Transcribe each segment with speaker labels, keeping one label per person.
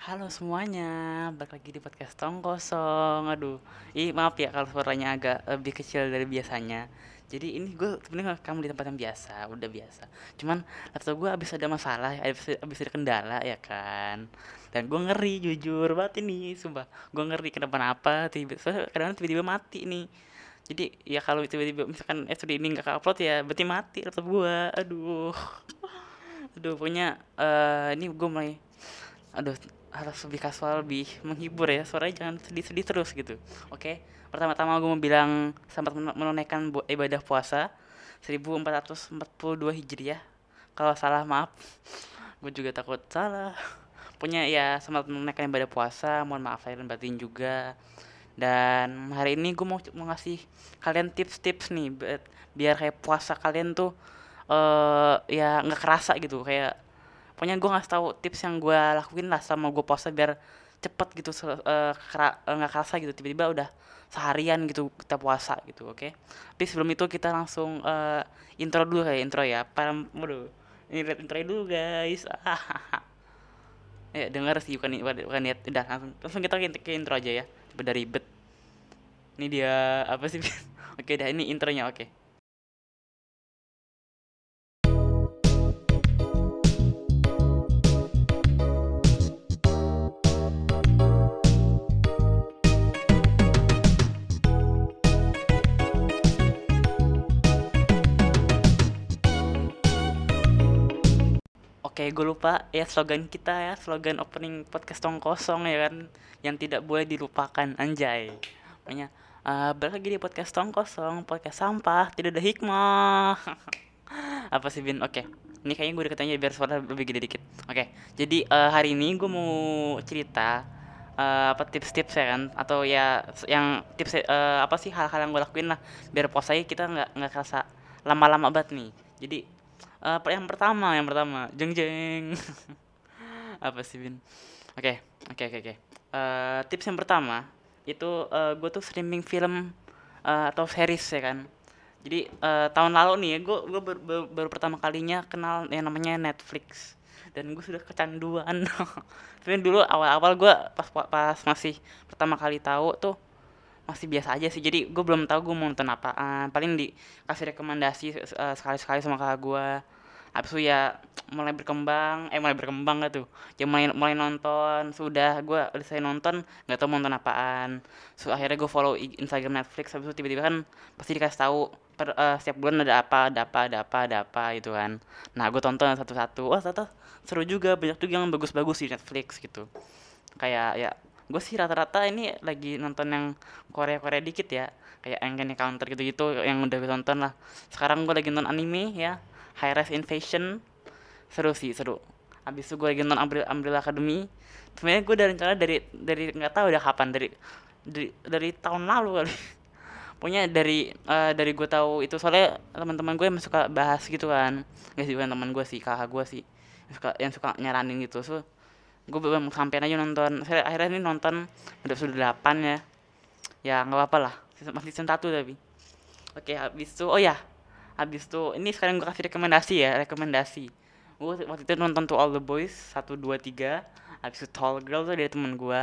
Speaker 1: Halo semuanya, balik lagi di podcast Tong Kosong. Aduh, ih maaf ya kalau suaranya agak lebih kecil dari biasanya. Jadi ini gue sebenarnya kamu di tempat yang biasa, udah biasa. Cuman laptop gue abis ada masalah, abis, abis ada kendala ya kan. Dan gue ngeri jujur banget ini, sumpah. Gue ngeri kenapa-napa, tiba-tiba kadang tiba-tiba mati nih. Jadi ya kalau tiba-tiba misalkan episode ini nggak upload ya berarti mati laptop gue. Aduh. Aduh, punya eh ini gue mulai aduh harus lebih kasual lebih menghibur ya. Suaranya jangan sedih-sedih terus gitu. Oke pertama-tama gue mau bilang men- menunaikan ibadah puasa. 1442 Hijriah. Kalau salah maaf. Gue juga takut salah. Punya ya selamat menunaikan ibadah puasa. Mohon maaf lahir dan batin juga. Dan hari ini gue mau, mau ngasih kalian tips-tips nih bi- biar kayak puasa kalian tuh eh ya nggak kerasa gitu. Kayak pokoknya gue ngasih tahu tips yang gue lakuin lah sama gue puasa biar cepet gitu eh, kera- eh, nggak kerasa gitu. Tiba-tiba udah seharian gitu kita puasa gitu oke? Tapi sebelum itu kita langsung eh, intro dulu kayak intro ya. Para waduh ini lihat intro dulu guys. Ya dengar sih bukan bukan, lihat udah langsung langsung kita ke, ke intro aja ya. Daripada ribet. Ini dia apa sih? Oke dah ini intronya oke Oke, gue lupa ya slogan kita ya, slogan opening podcast tong kosong ya kan, yang tidak boleh dilupakan anjay. Pokoknya eh, balik lagi di podcast tong kosong, podcast sampah, tidak ada hikmah. Apa sih Bin? Oke, ini kayaknya gue deketnya biar suara lebih gede dikit. Oke, jadi eh, hari ini gue mau cerita eh, apa tips-tips ya kan, atau ya yang tips eh, apa sih hal-hal yang gue lakuin lah, biar puasanya kita nggak nggak kerasa lama-lama banget nih. Jadi eh, yang pertama, yang pertama, jeng jeng. Apa sih, Bin? Oke, oke, oke, oke. Eh, tips yang pertama itu gue tuh streaming film eh, atau series ya kan. Jadi eh, tahun lalu nih ya, gue gue baru, baru, baru pertama kalinya kenal yang namanya Netflix dan gue sudah kecanduan. Tapi dulu awal-awal gue pas pas masih pertama kali tahu tuh masih biasa aja sih. Jadi gue belum tahu gue mau nonton apaan. Paling dikasih rekomendasi eh, sekali-sekali sama kakak gue habis itu ya mulai berkembang. Eh mulai berkembang gak tuh? Ya mulai mulai nonton. Sudah gue saya nonton nggak tahu mau nonton apaan. So akhirnya gue follow Instagram Netflix. Habis itu tiba-tiba kan pasti dikasih tahu per eh, setiap bulan ada apa ada apa ada apa ada apa gitu kan. Nah gue tonton satu-satu. Wah ternyata seru juga. Banyak juga yang bagus-bagus di Netflix gitu. Kayak ya gue sih rata-rata ini lagi nonton yang Korea-Korea dikit ya. Kayak Uncanny Counter gitu-gitu yang udah gue tonton lah. Sekarang gue lagi nonton anime ya High Rise Invasion. Seru sih seru. Abis itu gue lagi nonton Umbrella, Academy. Sebenarnya gue dari rencana dari dari nggak tahu udah kapan dari dari dari tahun lalu kali. Pokoknya dari eh, dari gue tahu itu soalnya teman-teman gue emang suka bahas gitu kan. Nggak sih bukan teman gue sih kakak gue sih. Yang suka yang suka nyaranin gitu. So gue belum sampein aja nonton. Saya akhirnya ini nonton sudah delapan ya. Ya nggak apa-apa lah. Masih season satu tapi. Oke habis itu oh ya. Habis itu ini sekarang gue kasih rekomendasi ya rekomendasi. Gue waktu itu nonton tuh All the Boys satu dua tiga. Habis itu Tall Girl tuh dari temen gue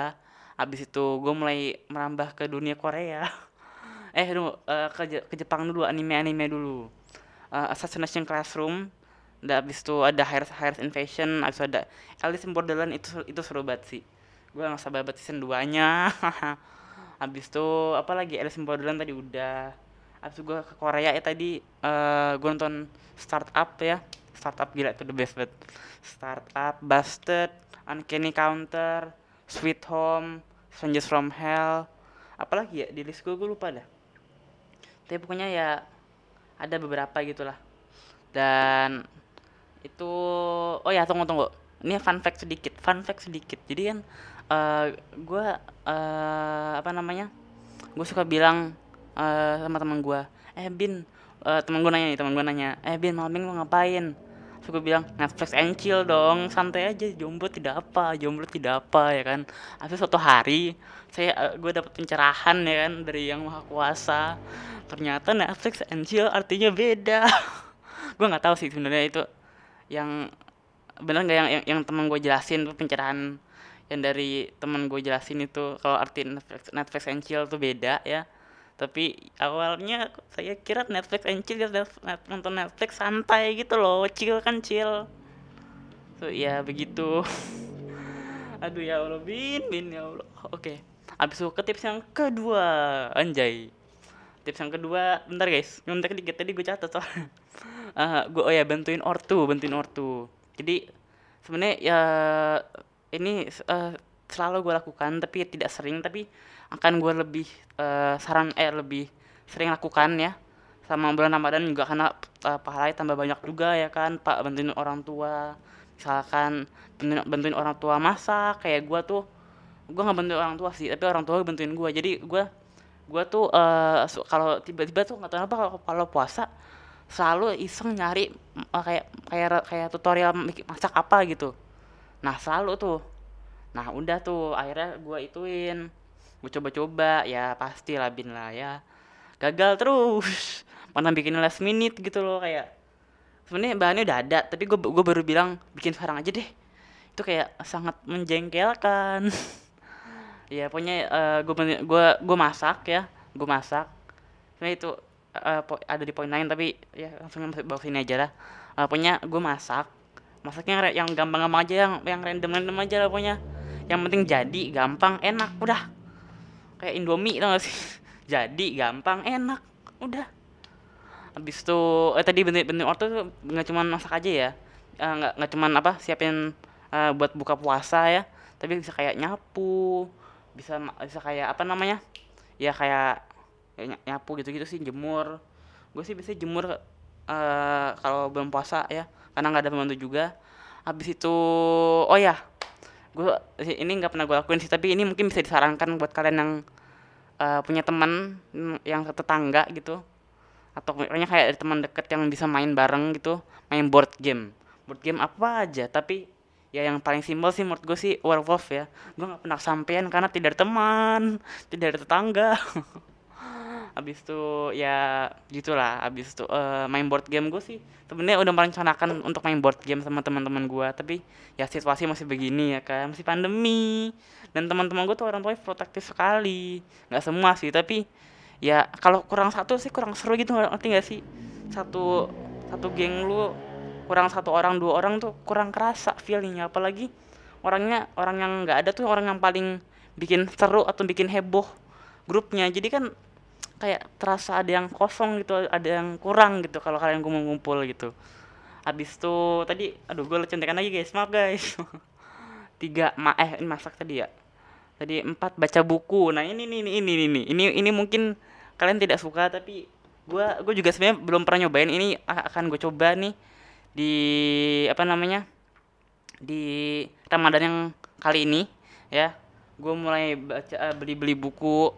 Speaker 1: habis itu gue mulai merambah ke dunia Korea. Eh dulu eh, ke, Je- ke Jepang dulu anime-anime dulu. Eh, Assassination Classroom udah habis itu ada High High Invasion habis itu ada Alice in Borderland itu itu seru banget sih. Gue nggak sabar banget season 2 nya habis itu apa lagi? Alice in Borderland tadi udah. Habis itu gue ke Korea ya tadi eh gue nonton Startup ya. Startup gila itu the best banget. Startup Busted Uncanny Counter Sweet Home Strangers from Hell. Apalagi ya di list gue gue lupa dah. Tapi pokoknya ya ada beberapa gitulah. Dan itu oh ya tunggu tunggu. Ini fun fact sedikit fun fact sedikit. Jadi kan eh gue eh apa namanya gue suka bilang eh sama teman gue eh bin eh teman gue nanya nih teman gue nanya eh bin malam lo ngapain gue bilang Netflix and chill dong santai aja jomblo tidak apa jomblo tidak apa ya kan. Habis suatu hari saya gue dapat pencerahan ya kan dari yang maha kuasa. Ternyata Netflix and chill artinya beda. Gue nggak tahu sih sebenarnya itu yang bener nggak yang yang, yang teman gue jelasin tuh pencerahan yang dari temen gue jelasin itu kalau arti Netflix, Netflix and chill tuh beda ya. Tapi awalnya saya kira Netflix and chill ya nonton Netflix santai gitu loh chill kan chill. So ya begitu. Aduh ya Allah bin bin ya Allah. Oke okay. abis itu ke tips yang kedua anjay tips yang kedua bentar guys bentar dikit tadi gue catat soalnya uh, gue oh ya bantuin ortu bantuin ortu. Jadi sebenarnya ya ini uh, selalu gue lakukan tapi tidak sering tapi akan gue lebih uh, saran eh lebih sering lakukan ya sama bulan Ramadan juga karena uh, pahalanya tambah banyak juga ya kan Pak bantuin orang tua. Misalkan bantuin, bantuin orang tua masak kayak gue tuh gue nggak bantuin orang tua sih tapi orang tua bantuin gue jadi gue gue tuh uh, kalau tiba-tiba tuh nggak tahu apa kalau puasa selalu iseng nyari uh, kayak kayak kayak tutorial masak apa gitu. Nah selalu tuh. Nah udah tuh akhirnya gue ituin. Gue coba-coba ya pasti lah bin lah ya. Gagal terus. Mana bikin last minute gitu loh kayak. Sebenarnya bahannya udah ada tapi gue gue baru bilang bikin sekarang aja deh. Itu kayak sangat menjengkelkan ya pokoknya uh, gue gue gue masak ya gue masak. Sebenarnya itu uh, ada di poin lain tapi ya langsung bawa sini aja lah uh, pokoknya gue masak. Masaknya yang gampang-gampang aja yang yang random-random aja lah pokoknya. Yang penting jadi gampang enak udah. Kayak Indomie tau gak sih? Jadi gampang enak udah. Habis itu eh tadi orto tuh nggak cuma masak aja ya. Uh, nggak nggak cuma apa siapin uh, buat buka puasa ya. Tapi bisa kayak nyapu bisa bisa kayak apa namanya? Ya kayak ya, nyapu gitu-gitu sih jemur. Gue sih bisa jemur uh, kalau belum puasa ya karena nggak ada pembantu juga. Habis itu oh ya gue ini nggak pernah gue lakuin sih tapi ini mungkin bisa disarankan buat kalian yang uh, punya teman yang tetangga gitu. Atau pokoknya kayak teman deket yang bisa main bareng gitu main board game. Board game apa aja tapi ya yang paling simpel sih menurut gue sih werewolf ya. Gue nggak pernah sampean karena tidak ada teman tidak ada tetangga. Abis itu ya gitulah. Abis itu uh, main board game gue sih sebenarnya udah merencanakan untuk main board game sama teman-teman gue tapi ya situasi masih begini ya kan masih pandemi. Dan teman-teman gue tuh orang tuanya protektif sekali. Nggak semua sih tapi ya kalau kurang satu sih kurang seru gitu. Ngerti gak sih? Satu satu geng lu kurang satu orang dua orang tuh kurang kerasa feelingnya. Apalagi orangnya orang yang nggak ada tuh orang yang paling bikin seru atau bikin heboh grupnya. Jadi kan kayak terasa ada yang kosong gitu ada yang kurang gitu kalau kalian ngumpul gitu. Habis tuh tadi aduh gue lecentekan lagi guys. Maaf guys. Tiga ma eh ini masak tadi ya. Tadi empat baca buku. Nah ini ini ini ini ini ini ini mungkin kalian tidak suka tapi gue gue juga sebenarnya belum pernah nyobain. Ini akan gue coba nih di apa namanya di ramadan yang kali ini ya. Gue mulai baca eh, beli beli buku.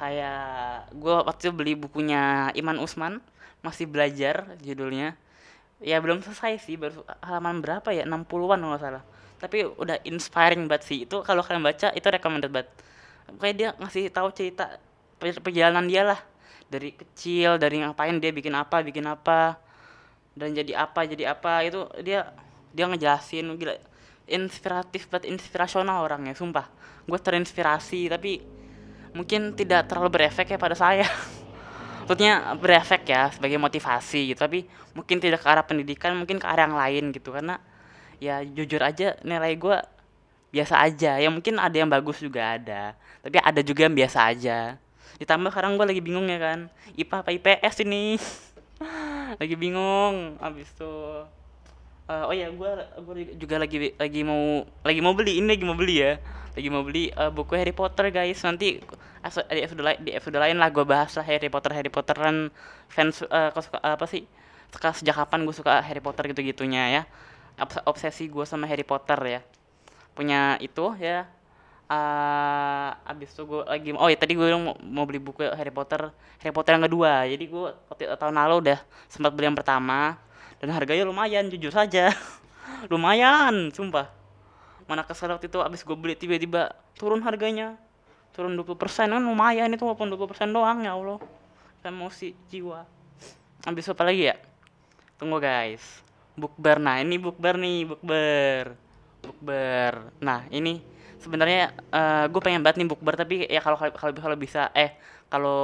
Speaker 1: Kayak gue waktu itu beli bukunya Iman Usman masih belajar judulnya. Ya belum selesai sih baru halaman berapa ya? 60-an kalau salah. Tapi udah inspiring banget sih. Itu kalau kalian baca itu recommended banget. Kayak dia ngasih tahu cerita perjalanan dia lah. Dari kecil dari ngapain dia bikin apa bikin apa dan jadi apa jadi apa itu dia dia ngejelasin gila inspiratif banget inspirasional orangnya sumpah. Gue terinspirasi tapi mungkin tidak terlalu berefek ya pada saya. Maksudnya berefek ya sebagai motivasi gitu tapi mungkin tidak ke arah pendidikan mungkin ke arah yang lain gitu. Karena ya jujur aja nilai gue biasa aja. Ya mungkin ada yang bagus juga ada tapi ada juga yang biasa aja. Ditambah sekarang gue lagi bingung ya kan IPA apa IPS ini lagi bingung abis tuh uh, oh ya gue gue juga lagi lagi mau lagi mau beli ini lagi mau beli ya. Lagi mau beli uh, buku Harry Potter guys. Nanti di episode lain di episode lain lah gue bahas lah Harry Potter Harry Potteran fans uh, suka apa sih? Suka sejak kapan gue suka Harry Potter gitu gitunya ya obsesi gue sama Harry Potter ya. Punya itu ya uh, abis itu gue lagi oh ya tadi gue mau, mau beli buku Harry Potter Harry Potter yang kedua. Jadi gue tahun lalu udah sempat beli yang pertama dan harganya lumayan jujur saja. Lumayan sumpah. Mana kesel waktu itu abis gue beli tiba-tiba turun harganya. Turun 20% kan lumayan itu walaupun 20% doang ya Allah. Emosi jiwa. Abis apa lagi ya? Tunggu guys. Bukber nah ini bukber nih bukber. Bukber. Nah ini sebenarnya uh, gue pengen banget nih bukber tapi ya kalau kalau kalau bisa eh kalau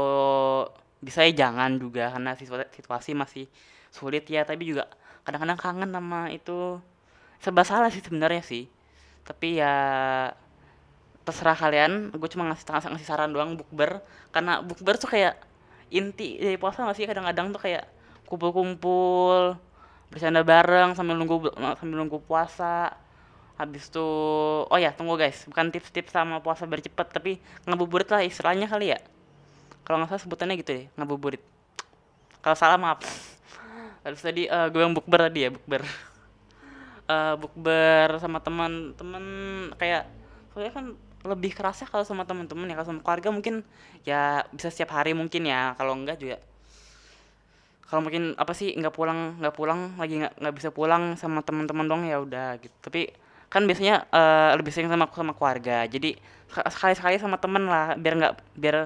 Speaker 1: bisa ya jangan juga karena situasi masih sulit ya. Tapi juga kadang-kadang kangen sama itu serba salah sih sebenarnya sih. Tapi ya terserah kalian. Gue cuma ngasih ngasih saran doang bukber. Karena bukber tuh kayak inti dari puasa nggak sih? Kadang-kadang tuh kayak kumpul-kumpul bercanda bareng sambil nunggu sambil nunggu puasa habis tuh oh ya tunggu guys. Bukan tips-tips sama puasa biar cepet tapi ngabuburit lah istilahnya kali ya. Kalau nggak salah sebutannya gitu deh ngabuburit kalau salah maaf. Harus tadi uh, gue yang bukber tadi ya bukber. Uh, bukber sama teman-teman kayak soalnya kan lebih kerasa kalau sama teman-teman ya. Kalau sama keluarga mungkin ya bisa setiap hari mungkin ya. Kalau enggak juga kalau mungkin apa sih nggak pulang nggak pulang lagi nggak nggak bisa pulang sama teman-teman dong ya udah gitu. Tapi kan biasanya uh, lebih sering sama sama keluarga. Jadi sekali-sekali sama temen lah biar nggak biar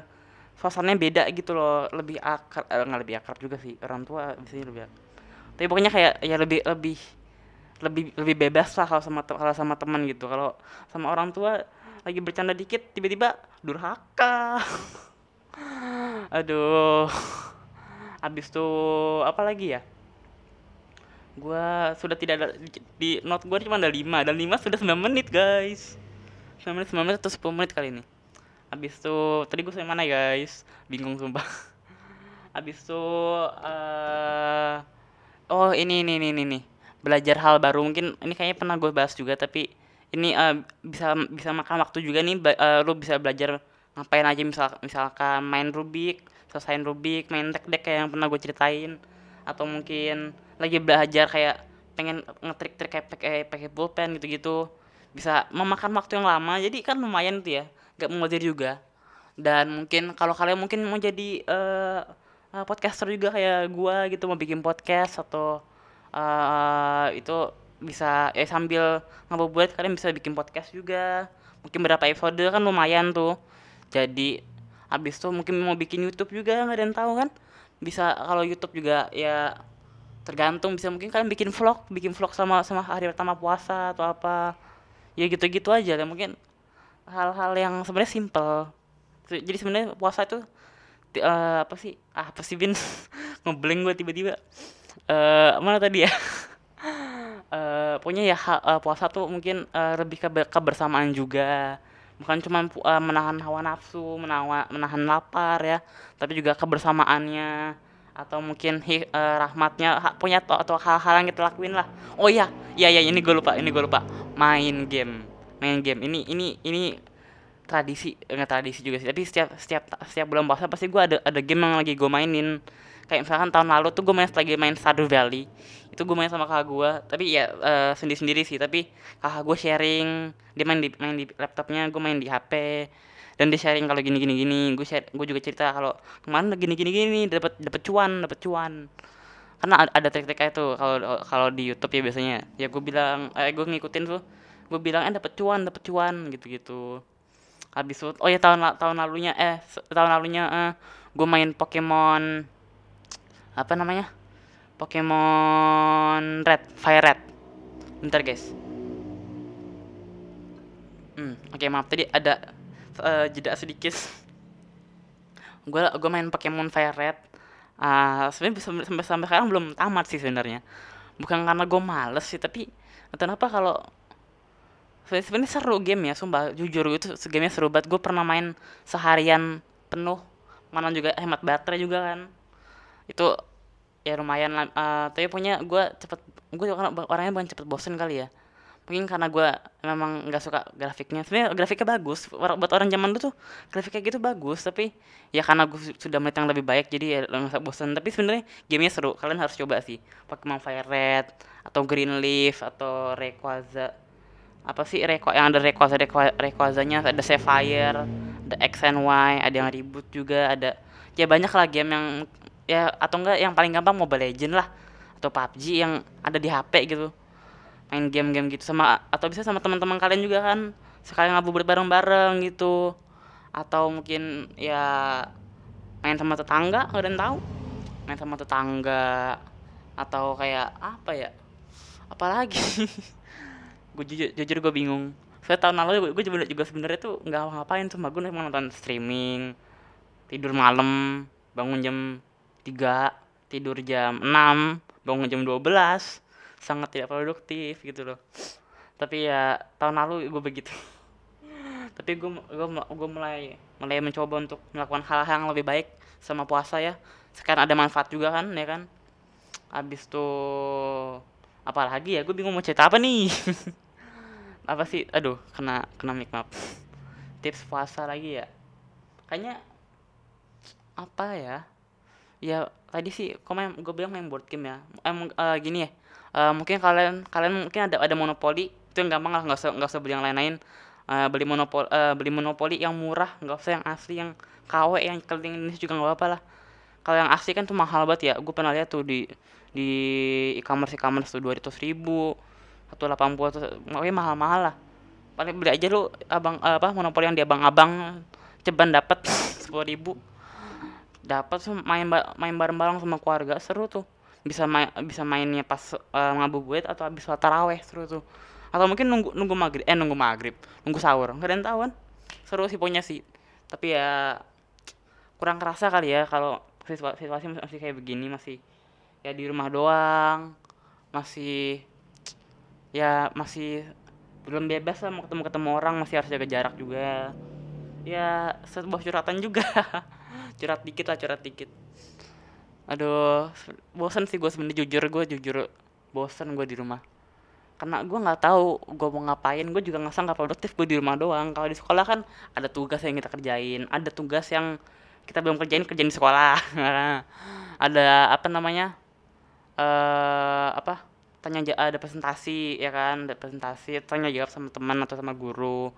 Speaker 1: suasananya beda gitu loh. Lebih akrab eh, nggak lebih akrab juga sih. Orang tua biasanya lebih akrab. tapi pokoknya kayak ya lebih lebih lebih lebih bebas lah kalau sama kalau sama teman gitu. Kalau sama orang tua lagi bercanda dikit tiba-tiba durhaka. Aduh. Abis tuh apa lagi ya gue sudah tidak ada di, note gue cuma ada 5 dan 5 sudah 9 menit guys. 9 menit 9 menit atau 10 menit kali ini. Abis itu tadi gue sampai mana guys? Bingung sumpah. Abis itu uh, oh ini ini ini ini belajar hal baru mungkin ini kayaknya pernah gue bahas juga tapi ini uh, bisa bisa makan waktu juga nih uh, lu bisa belajar ngapain aja misal misalkan main Rubik selesaiin Rubik main tek deck kayak yang pernah gue ceritain atau mungkin lagi belajar kayak pengen ngetrik-trik kayak pakai pakai pulpen gitu-gitu. Bisa memakan waktu yang lama. Jadi kan lumayan tuh ya gak mengajar juga. Dan mungkin kalau kalian mungkin mau jadi uh, podcaster juga kayak gua gitu mau bikin podcast atau uh, itu bisa ya sambil ngabuburit kalian bisa bikin podcast juga. Mungkin berapa episode kan lumayan tuh. Jadi habis tuh mungkin mau bikin YouTube juga nggak ada yang tahu kan? Bisa kalau YouTube juga ya tergantung. Bisa mungkin kalian bikin vlog bikin vlog sama sama hari pertama puasa atau apa. Ya gitu-gitu aja dan mungkin hal-hal yang sebenarnya simple. Jadi sebenarnya puasa itu uh, apa sih? Ah, apa sih bin? Ngebleng gue tiba-tiba. Uh, mana tadi ya? Uh, pokoknya ya uh, puasa tuh mungkin uh, lebih ke kebersamaan juga. Bukan cuma uh, menahan hawa nafsu menahan menahan lapar ya tapi juga kebersamaannya atau mungkin uh, rahmatnya punya atau hal-hal yang kita lakuin lah. Oh iya iya iya ini gue lupa ini gue lupa. Main game main game. Ini ini ini tradisi enggak tradisi juga sih tapi setiap setiap setiap bulan puasa pasti gue ada ada game yang lagi gue mainin. Kayak misalkan tahun lalu tuh gue main lagi main Stardew Valley. Itu gue main sama kakak gue tapi ya uh, sendiri sendiri sih tapi kakak gue sharing. Dia main di main di laptopnya gue main di HP dan dia sharing kalau gini gini gini. Gue share gue juga cerita kalau kemarin gini gini gini dapat dapat cuan dapat cuan. Karena ada trik-trik itu kalau kalau di YouTube ya biasanya. Ya gue bilang eh gue ngikutin tuh. Gue bilang eh dapat cuan dapat cuan gitu gitu habis itu oh ya tahun tahun lalunya eh tahun lalunya eh, gue main Pokemon apa namanya? Pokemon Red Fire Red. Bentar guys. Hmm oke okay, maaf. Tadi ada uh, jeda sedikit. Gue gue main Pokemon Fire Red. Uh, sebenarnya sampai sampai sekarang belum tamat sih sebenarnya. Bukan karena gue males sih tapi kenapa kalau sebenarnya seru game ya sumpah. Jujur itu gamenya seru banget. Gue pernah main seharian penuh. Mana juga hemat baterai juga kan. Itu ya lumayan lah. Uh, tapi punya gue cepet gue orangnya bukan cepet bosen kali ya mungkin karena gue memang nggak suka grafiknya. Sebenarnya grafiknya bagus. Buat orang zaman dulu tuh grafiknya gitu bagus. Tapi ya karena gue sudah melihat yang lebih baik jadi ya nggak bosan tapi sebenarnya gamenya seru. Kalian harus coba sih. Pokemon Fire Red atau Green Leaf atau Rayquaza. Apa sih? Rayquaza yang ada Rayquaza Rayquazanya. Ada Sapphire ada X and Y ada yang ribut juga ada. Ya banyak lah game yang ya atau enggak yang paling gampang Mobile Legend lah. Atau PUBG yang ada di HP gitu main game-game gitu sama atau bisa sama teman-teman kalian juga kan sekali ngabuburit bareng-bareng gitu. Atau mungkin ya main sama tetangga yang tahu. Main sama tetangga atau kayak apa ya apalagi? Gue jujur, jujur gue bingung. Saya tahun lalu gue juga juga sebenarnya tuh nggak ngapain tuh gue emang nonton streaming tidur malam bangun jam 3 tidur jam 6 bangun jam 12 sangat tidak produktif gitu loh. Tapi ya tahun lalu gue begitu. Tapi gue gue gue mulai mulai mencoba untuk melakukan hal-hal yang lebih baik sama puasa ya. Sekarang ada manfaat juga kan ya kan? Abis tuh apalagi ya gue bingung mau cerita apa nih? Apa sih? Aduh kena kena mic maaf. Tips puasa lagi ya. Kayaknya apa ya? Ya tadi sih komen gue bilang main board game ya. Eh, uh, gini ya uh, mungkin kalian kalian mungkin ada ada monopoli. Itu yang gampang lah nggak usah nggak usah beli yang lain-lain. Uh, beli monopoli uh, beli monopoli yang murah nggak usah yang asli yang KW yang keliling ini juga nggak apa-apa lah. Kalau yang asli kan tuh mahal banget ya. Gue pernah lihat tuh di di e-commerce e-commerce tuh dua ratus ribu satu delapan puluh makanya mahal-mahal lah. Paling beli aja lu abang apa monopoli yang di abang-abang ceban dapat sepuluh ribu. Dapat main main bareng-bareng sama keluarga seru tuh bisa main bisa mainnya pas uh, ngabuburit atau habis sholat taraweh seru tuh. Atau mungkin nunggu nunggu maghrib eh nunggu maghrib nunggu sahur. Nggak ada yang tahu kan? Seru sih punya sih. Tapi ya kurang kerasa kali ya kalau situasi, situasi masih kayak begini masih ya di rumah doang masih ya masih belum bebas lah mau ketemu ketemu orang masih harus jaga jarak juga. Ya sebuah curhatan juga. Curhat dikit lah curhat dikit aduh bosan sih gue sebenarnya jujur gue jujur bosan gue di rumah. Karena gue nggak tahu gue mau ngapain gue juga nggak nggak produktif gue di rumah doang. Kalau di sekolah kan ada tugas yang kita kerjain ada tugas yang kita belum kerjain kerjain di sekolah. Ada apa namanya eh uh, apa tanya ada presentasi ya kan ada presentasi tanya jawab sama teman atau sama guru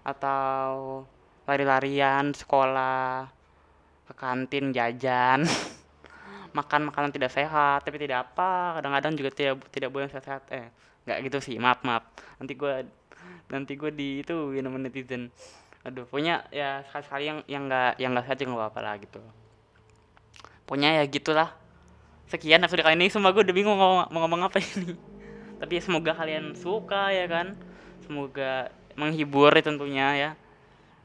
Speaker 1: atau lari-larian sekolah ke kantin jajan makan makanan tidak sehat tapi tidak apa kadang-kadang juga tidak tidak boleh sehat eh nggak gitu sih maaf maaf. Nanti gue nanti gue di itu ya nama netizen. Aduh punya ya sekali-sekali yang yang nggak yang nggak sehat juga nggak apa-apa lah gitu. Punya ya gitulah. Sekian episode kali ini semua gue udah bingung mau, mau ngomong apa ini. Tapi ya semoga kalian suka ya kan. Semoga menghibur ya tentunya ya.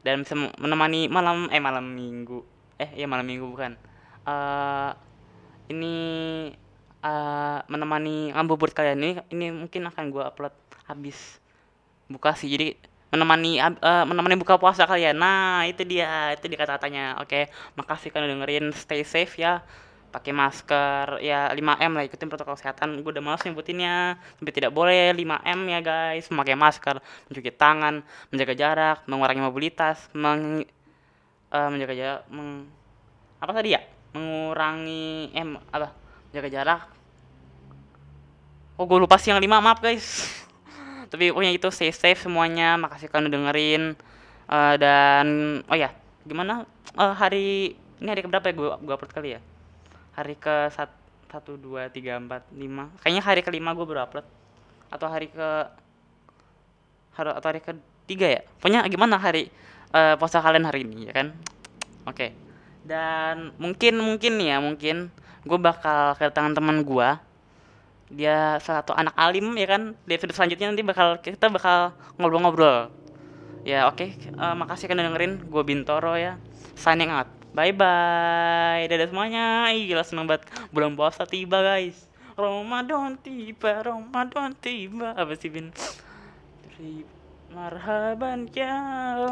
Speaker 1: Dan bisa menemani malam eh malam minggu. Eh ya malam minggu bukan. Uh, ini uh, menemani ngabuburit kalian. Ini ini mungkin akan gue upload habis buka sih. Jadi menemani uh, menemani buka puasa kalian. Nah itu dia. Itu dia kata-katanya. Oke makasih kalian dengerin. Stay safe ya. Pakai masker. Ya 5M lah. Ikutin protokol kesehatan. Gue udah malas nyebutinnya. Tapi tidak boleh. 5M ya guys. Memakai masker. Mencuci tangan. Menjaga jarak. Mengurangi mobilitas. Meng, uh, menjaga jarak. Meng, apa tadi ya mengurangi em apa menjaga jarak. Oh gue lupa sih yang 5 maaf guys. Tapi pokoknya itu stay safe semuanya. Makasih kalian dengerin. Uh, dan oh ya gimana? Uh, hari ini hari keberapa ya gue gue upload kali ya? Hari ke satu dua tiga empat lima. Kayaknya hari kelima gue baru upload. Atau hari ke hari atau hari ketiga ya? Pokoknya gimana hari uh, puasa kalian hari ini ya kan? Oke. okay. Dan mungkin mungkin ya mungkin gue bakal kedatangan teman gue dia salah satu anak alim ya kan di episode selanjutnya nanti bakal kita bakal ngobrol-ngobrol ya oke okay. uh, eh, makasih kan dengerin gue Bintoro ya signing out Bye bye. Dadah semuanya. Ih, gila seneng banget. Bulan puasa tiba, guys. Ramadan tiba, Ramadan tiba. Apa sih, Bin? Marhaban ya.